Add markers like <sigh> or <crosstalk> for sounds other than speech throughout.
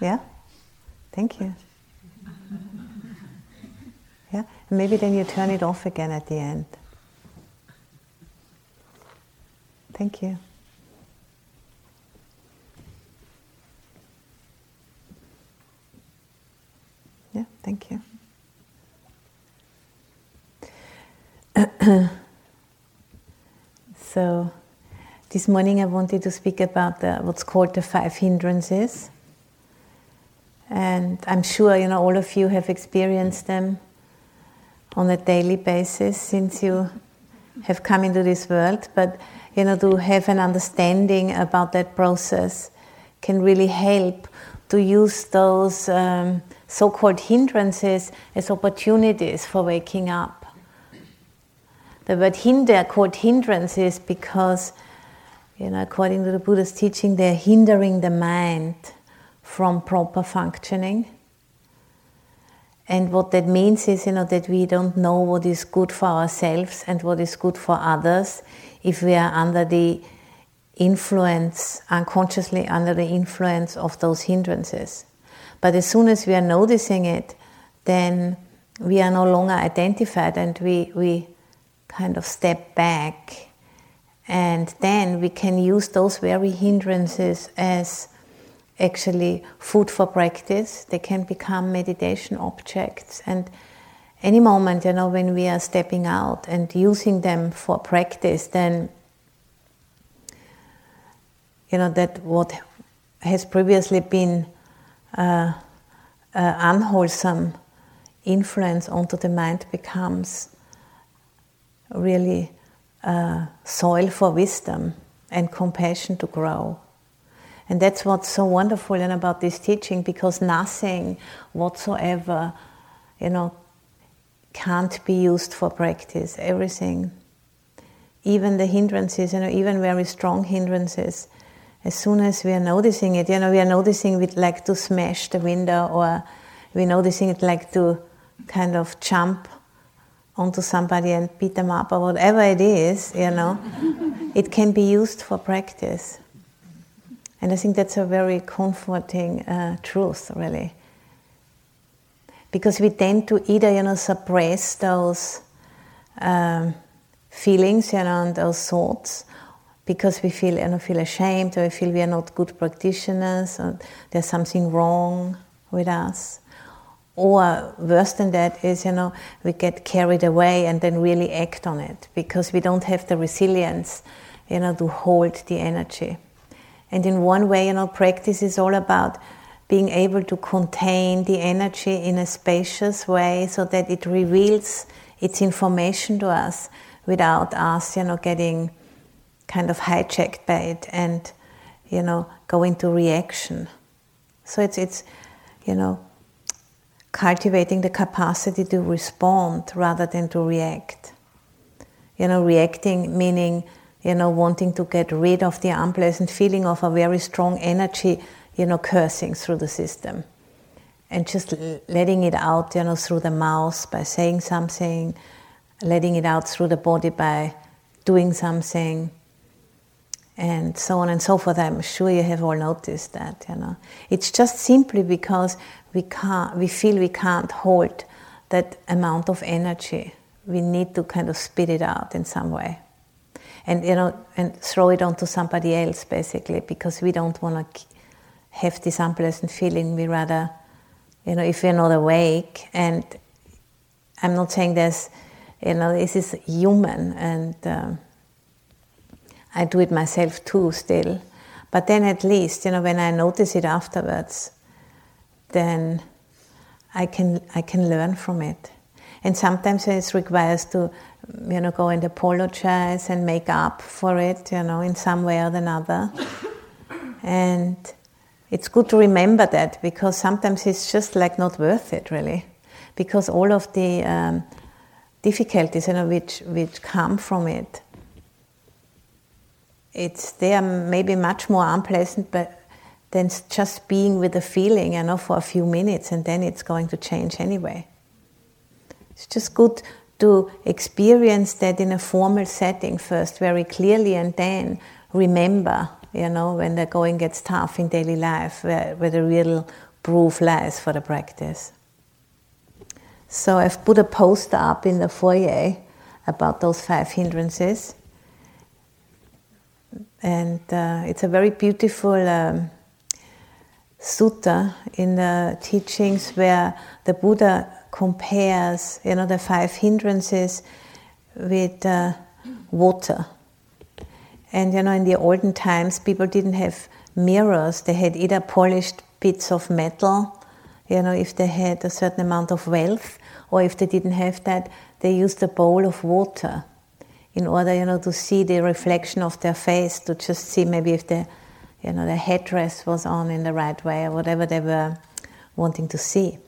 Yeah? Thank you. Yeah? And maybe then you turn it off again at the end. Thank you. Yeah, thank you. <clears throat> so, this morning I wanted to speak about the, what's called the five hindrances. And I'm sure you know all of you have experienced them on a daily basis since you have come into this world. But you know, to have an understanding about that process can really help to use those um, so-called hindrances as opportunities for waking up. The word hinder called hindrances because, you know, according to the Buddha's teaching, they're hindering the mind from proper functioning. And what that means is, you know, that we don't know what is good for ourselves and what is good for others if we are under the influence, unconsciously under the influence of those hindrances. But as soon as we are noticing it, then we are no longer identified and we, we kind of step back. And then we can use those very hindrances as actually food for practice. They can become meditation objects. And any moment, you know, when we are stepping out and using them for practice, then, you know, that what has previously been uh, uh, unwholesome influence onto the mind becomes really uh, soil for wisdom and compassion to grow. And that's what's so wonderful and about this teaching because nothing whatsoever, you know, can't be used for practice. Everything, even the hindrances, you know, even very strong hindrances, as soon as we are noticing it, you know, we are noticing we'd like to smash the window or we're noticing it like to kind of jump onto somebody and beat them up or whatever it is, you know, it can be used for practice. And I think that's a very comforting uh, truth, really. Because we tend to either, you know, suppress those um, feelings, you know, and those thoughts, because we feel, you know, feel ashamed or we feel we are not good practitioners or there's something wrong with us. Or worse than that is, you know, we get carried away and then really act on it because we don't have the resilience, you know, to hold the energy. And in one way, you know, practice is all about being able to contain the energy in a spacious way so that it reveals its information to us without us, you know, getting kind of hijacked by it and, you know, go into reaction. So it's, it's, you know, cultivating the capacity to respond rather than to react. You know, reacting meaning you know, wanting to get rid of the unpleasant feeling of a very strong energy, you know, cursing through the system. And just letting it out, you know, through the mouth by saying something, letting it out through the body by doing something, and so on and so forth. I'm sure you have all noticed that, you know. It's just simply because we can't, we feel we can't hold that amount of energy. We need to kind of spit it out in some way and you know and throw it onto somebody else basically because we don't want to have this unpleasant feeling we rather you know if we're not awake and i'm not saying there's you know this is human and um, i do it myself too still. But then at least you know when i notice it afterwards then i can i can learn from it. And sometimes it requires to you know, go and apologize and make up for it, you know, in some way or another. and it's good to remember that because sometimes it's just like not worth it, really, because all of the um, difficulties, you know, which which come from it, it's they are maybe much more unpleasant, but than just being with the feeling, you know, for a few minutes, and then it's going to change anyway. It's just good to experience that in a formal setting first very clearly and then remember you know, when the going gets tough in daily life, where, where the real proof lies for the practice. So I've put a poster up in the foyer about those five hindrances. And uh, it's a very beautiful um, sutta in the teachings where the Buddha compares, you know, the five hindrances with uh, water. And you know, in the olden times, people didn't have mirrors; they had either polished bits of metal. You know, if they had a certain amount of wealth, or if they didn't have that, they used a bowl of water in order, you know, to see the reflection of their face, to just see maybe if the, you know, the headdress was on in the right way or whatever they were wanting to see.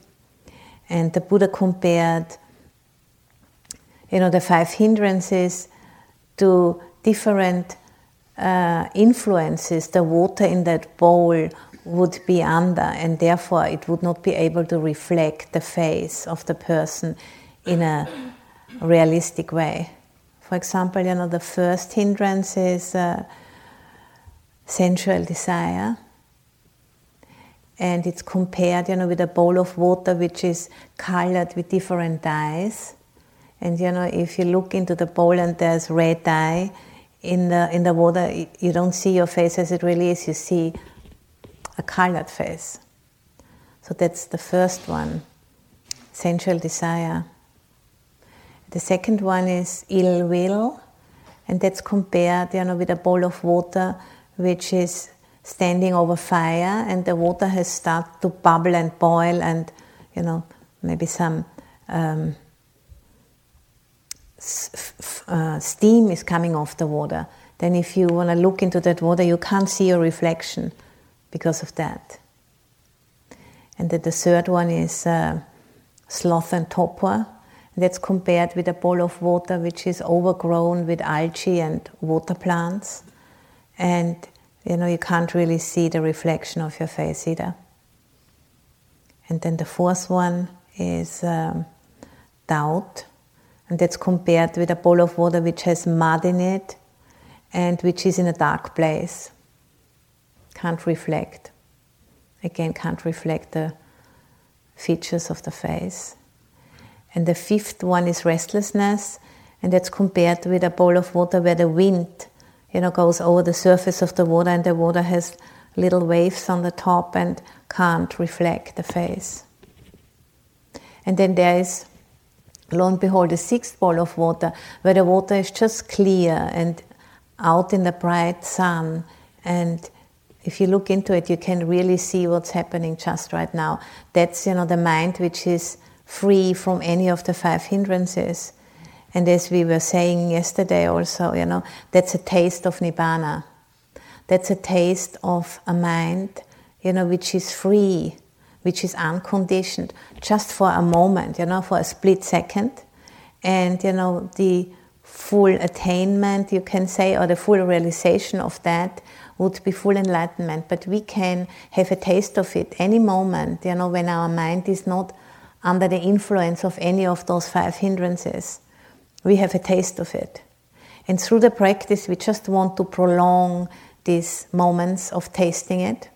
And the Buddha compared, you know, the five hindrances to different uh, influences the water in that bowl would be under, and therefore it would not be able to reflect the face of the person in a realistic way. For example, you know, the first hindrance is uh, sensual desire, and it's compared, you know, with a bowl of water which is colored with different dyes. And you know, if you look into the bowl and there's red dye in the in the water, you don't see your face as it really is. You see a colored face. So that's the first one, sensual desire. The second one is ill will, and that's compared, you know, with a bowl of water which is standing over fire, and the water has started to bubble and boil, and you know, maybe some um, uh, steam is coming off the water. Then, if you want to look into that water, you can't see your reflection because of that. And then the third one is uh, sloth and torpor. That's compared with a bowl of water which is overgrown with algae and water plants. And you know, you can't really see the reflection of your face either. And then the fourth one is um, doubt. And that's compared with a bowl of water which has mud in it and which is in a dark place can't reflect. Again, can't reflect the features of the face. And the fifth one is restlessness, and that's compared with a bowl of water where the wind, you know, goes over the surface of the water, and the water has little waves on the top and can't reflect the face. And then there is, lo and behold, the sixth bowl of water, where the water is just clear and out in the bright sun, and if you look into it, you can really see what's happening just right now. That's you know the mind which is free from any of the five hindrances. And as we were saying yesterday, also, you know, that's a taste of nibbana. That's a taste of a mind, you know, which is free, which is unconditioned, just for a moment, you know, for a split second. And you know, the full attainment, you can say, or the full realization of that would be full enlightenment. But we can have a taste of it any moment, you know, when our mind is not under the influence of any of those five hindrances. We have a taste of it. And through the practice, we just want to prolong these moments of tasting it.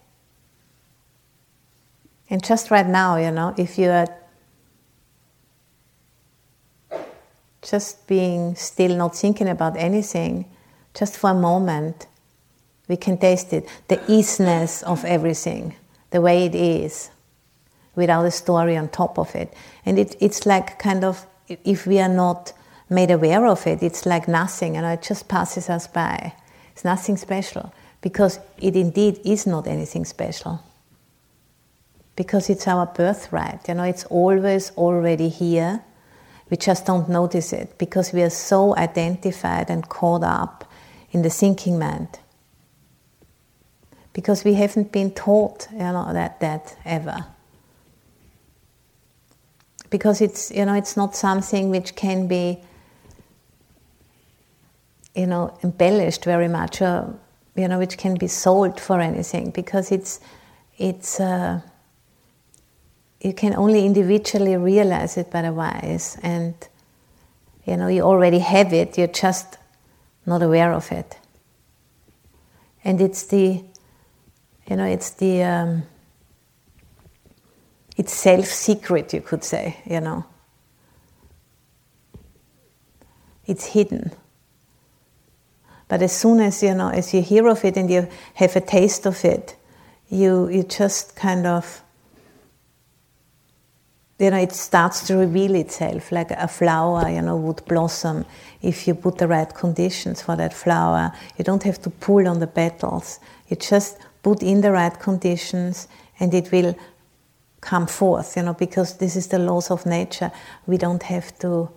And just right now, you know, if you are just being still, not thinking about anything, just for a moment, we can taste it. The easiness of everything, the way it is, without a story on top of it. And it, it's like kind of, if we are not made aware of it, it's like nothing, and it just passes us by. It's nothing special, because it indeed is not anything special. Because it's our birthright, you know, it's always already here. We just don't notice it because we are so identified and caught up in the thinking mind because we haven't been taught you know that that ever because it's you know it's not something which can be you know embellished very much or you know which can be sold for anything because it's it's uh, you can only individually realize it by the wise and you know you already have it you're just not aware of it. And it's the, you know, it's the, um, it's self secret, you could say, you know. It's hidden. But as soon as you know, as you hear of it and you have a taste of it, you you just kind of you know it starts to reveal itself like a flower you know would blossom if you put the right conditions for that flower you don't have to pull on the petals you just put in the right conditions and it will come forth you know because this is the laws of nature. We don't have to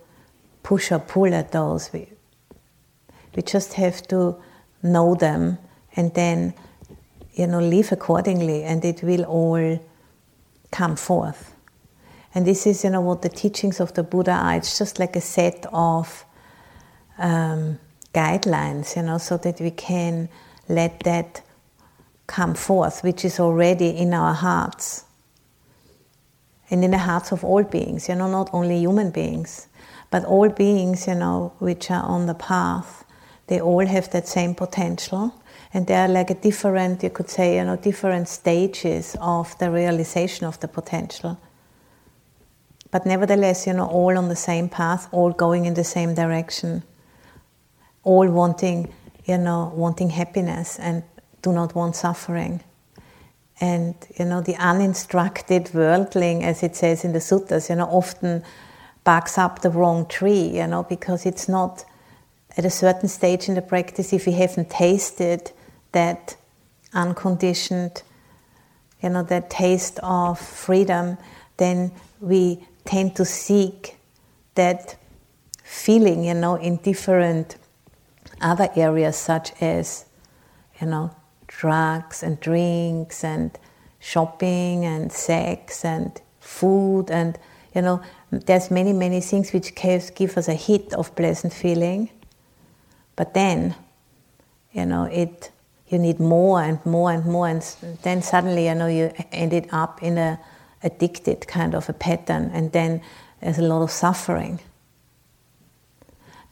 push or pull at those. We, we just have to know them and then you know live accordingly and it will all come forth. And this is you know what the teachings of the buddha are. It's just like a set of um, guidelines you know so that we can let that come forth which is already in our hearts and in the hearts of all beings you know not only human beings but all beings you know which are on the path they all have that same potential. And they are like a different you could say you know different stages of the realization of the potential. But nevertheless you know all on the same path all going in the same direction all wanting you know wanting happiness and do not want suffering and you know the uninstructed worldling as it says in the suttas you know often backs up the wrong tree you know because it's not at a certain stage in the practice, if we haven't tasted that unconditioned, you know, that taste of freedom, then we tend to seek that feeling, you know, in different other areas, such as, you know, drugs and drinks and shopping and sex and food and, you know, there's many, many things which give us a hit of pleasant feeling but then, you know, it you need more and more and more, and then suddenly, you know, you ended up in a addicted kind of a pattern, and then there's a lot of suffering.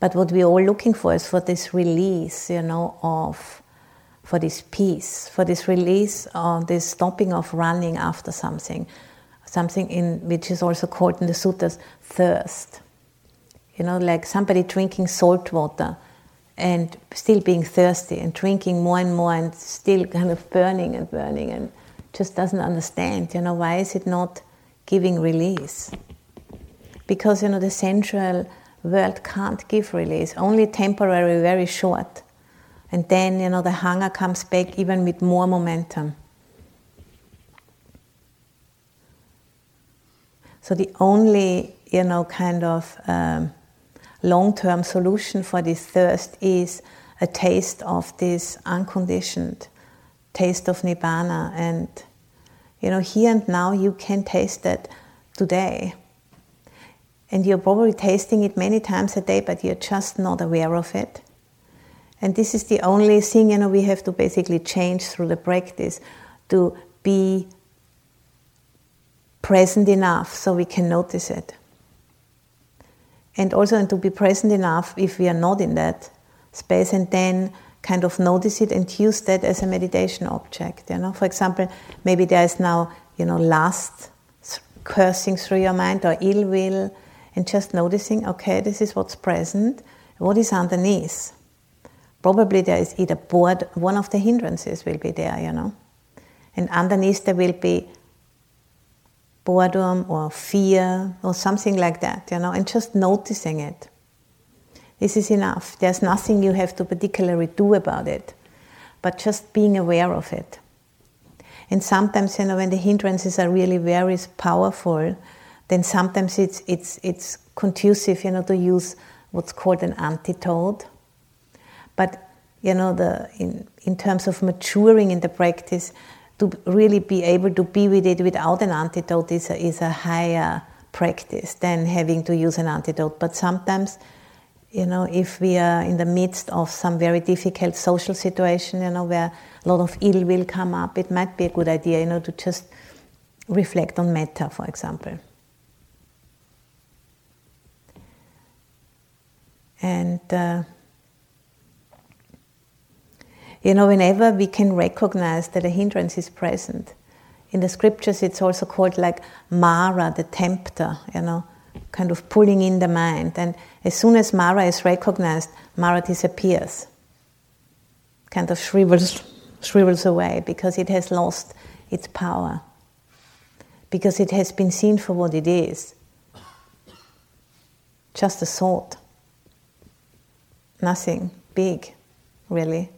But what we're all looking for is for this release, you know, of for this peace, for this release of this stopping of running after something, something in which is also called in the suttas thirst. You know, like somebody drinking salt water and still being thirsty and drinking more and more and still kind of burning and burning and just doesn't understand, you know, why is it not giving release? Because, you know, the sensual world can't give release, only temporary, very short. And then, you know, the hunger comes back even with more momentum. So the only, you know, kind of um, long term solution for this thirst is a taste of this unconditioned taste of Nibbana. And, you know, here and now you can taste it today. And you're probably tasting it many times a day, but you're just not aware of it. And this is the only thing, you know, we have to basically change through the practice to be present enough so we can notice it. And also to be present enough if we are not in that space and then kind of notice it and use that as a meditation object you know. For example maybe there is now you know lust cursing through your mind or ill will and just noticing okay this is what's present what is underneath probably there is either bored one of the hindrances will be there you know and underneath there will be boredom or fear or something like that, you know, and just noticing it. This is enough. There's nothing you have to particularly do about it, but just being aware of it. And sometimes, you know, when the hindrances are really very powerful, then sometimes it's, it's, it's conducive, you know, to use what's called an antidote. But, you know, the, in, in terms of maturing in the practice, to really be able to be with it without an antidote is a, is a higher practice than having to use an antidote. But sometimes, you know, if we are in the midst of some very difficult social situation, you know, where a lot of ill will come up, it might be a good idea, you know, to just reflect on metta, for example. And uh, you know, whenever we can recognize that a hindrance is present, in the scriptures it's also called like Mara, the tempter, you know, kind of pulling in the mind. And as soon as Mara is recognized, Mara disappears, kind of shrivels, shrivels away because it has lost its power, because it has been seen for what it is just a thought, nothing big, really.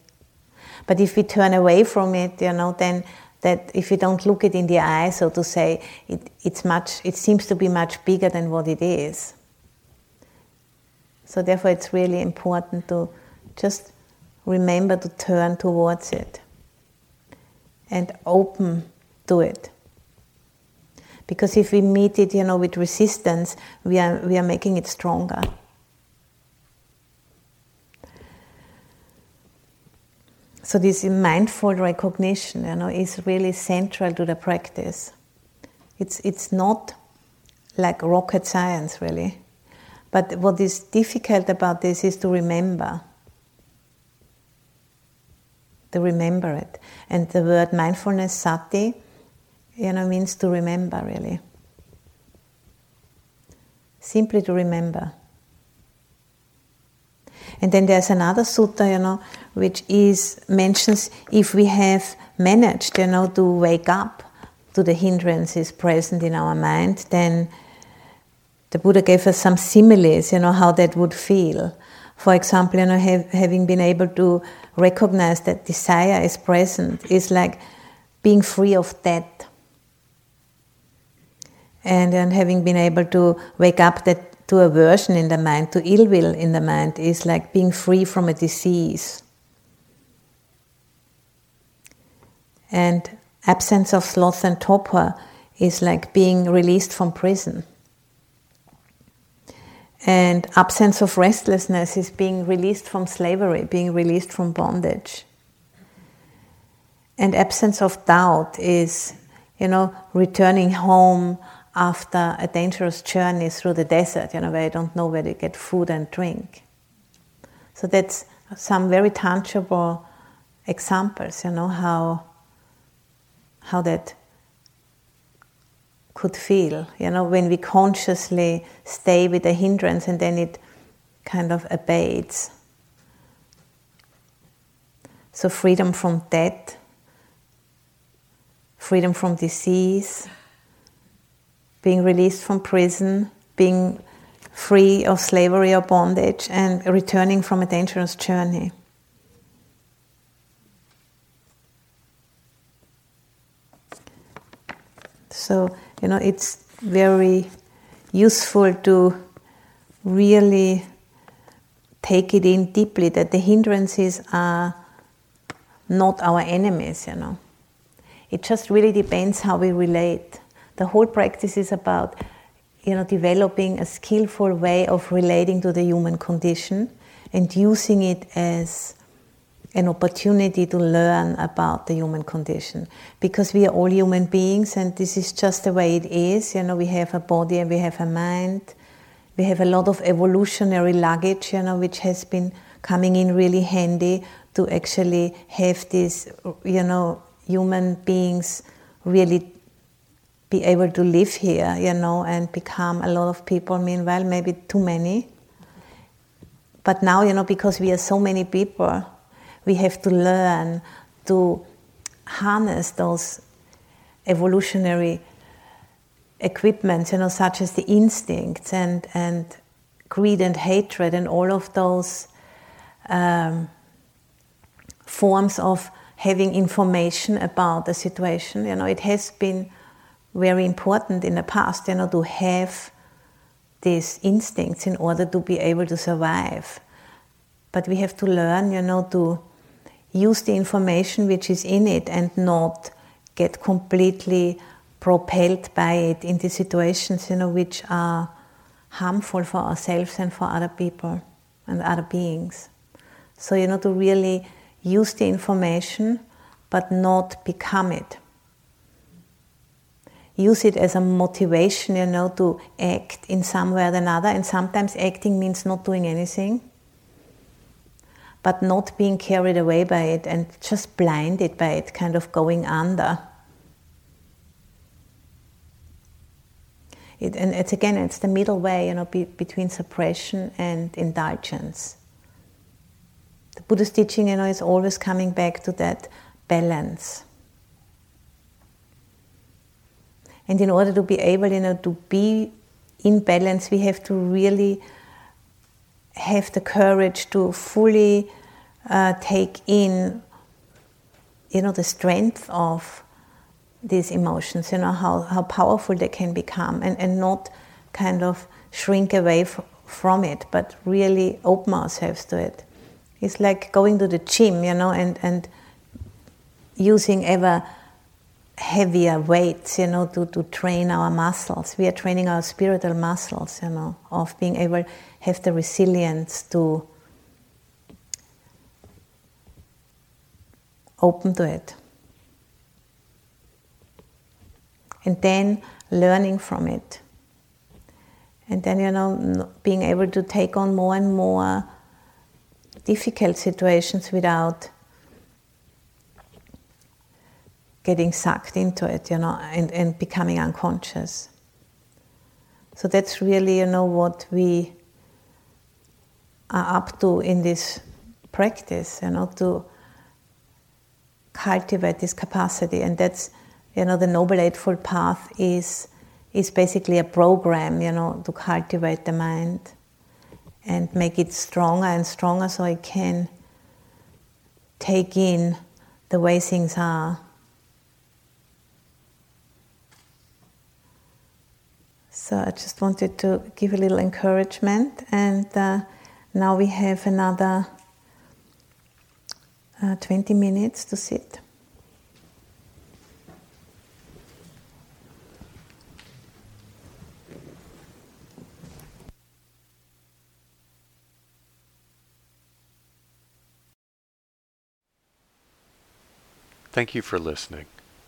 But if we turn away from it, you know, then that if you don't look it in the eye, so to say, it, it's much, it seems to be much bigger than what it is. So therefore, it's really important to just remember to turn towards it and open to it. Because if we meet it, you know, with resistance, we are, we are making it stronger. So this mindful recognition, you know, is really central to the practice. It's, it's not like rocket science, really. But what is difficult about this is to remember. To remember it. And the word mindfulness, sati, you know, means to remember, really. Simply to remember. And then there's another sutta, you know, which is mentions if we have managed, you know, to wake up to the hindrances present in our mind, then the Buddha gave us some similes, you know, how that would feel. For example, you know, have, having been able to recognize that desire is present is like being free of death. And then having been able to wake up that to aversion in the mind, to ill will in the mind, is like being free from a disease. And absence of sloth and torpor is like being released from prison. And absence of restlessness is being released from slavery, being released from bondage. And absence of doubt is, you know, returning home after a dangerous journey through the desert, you know, where you don't know where to get food and drink. So that's some very tangible examples, you know, how how that could feel, you know, when we consciously stay with a hindrance and then it kind of abates. So freedom from death, freedom from disease, being released from prison, being free of slavery or bondage, and returning from a dangerous journey. So, you know, it's very useful to really take it in deeply that the hindrances are not our enemies, you know. It just really depends how we relate the whole practice is about you know developing a skillful way of relating to the human condition and using it as an opportunity to learn about the human condition. Because we are all human beings and this is just the way it is you know we have a body and we have a mind. We have a lot of evolutionary luggage you know which has been coming in really handy to actually have these you know human beings really be able to live here, you know, and become a lot of people. Meanwhile, maybe too many. But now, you know, because we are so many people, we have to learn to harness those evolutionary equipments, you know, such as the instincts and, and greed and hatred and all of those um, forms of having information about the situation. You know, it has been very important in the past, you know, to have these instincts in order to be able to survive. But we have to learn, you know, to use the information which is in it and not get completely propelled by it into situations, you know, which are harmful for ourselves and for other people and other beings. So, you know, to really use the information but not become it use it as a motivation, you know, to act in some way or another. And sometimes acting means not doing anything. but not being carried away by it and just blinded by it, kind of going under. It, and it's again, it's the middle way, you know, be, between suppression and indulgence. The Buddha's teaching, you know, is always coming back to that balance. And in order to be able, you know, to be in balance, we have to really have the courage to fully uh, take in, you know, the strength of these emotions, you know, how, how powerful they can become, and, and not kind of shrink away f- from it, but really open ourselves to it. It's like going to the gym, you know, and, and using ever heavier weights, you know, to, to train our muscles. We are training our spiritual muscles, you know, of being able to have the resilience to open to it. And then learning from it. And then, you know, being able to take on more and more difficult situations without getting sucked into it, you know, and, and becoming unconscious. So that's really, you know, what we are up to in this practice, you know, to cultivate this capacity. And that's, you know, the Noble Eightfold Path is, is basically a program, you know, to cultivate the mind and make it stronger and stronger so it can take in the way things are So I just wanted to give a little encouragement, and uh, now we have another uh, 20 minutes to sit. Thank you for listening.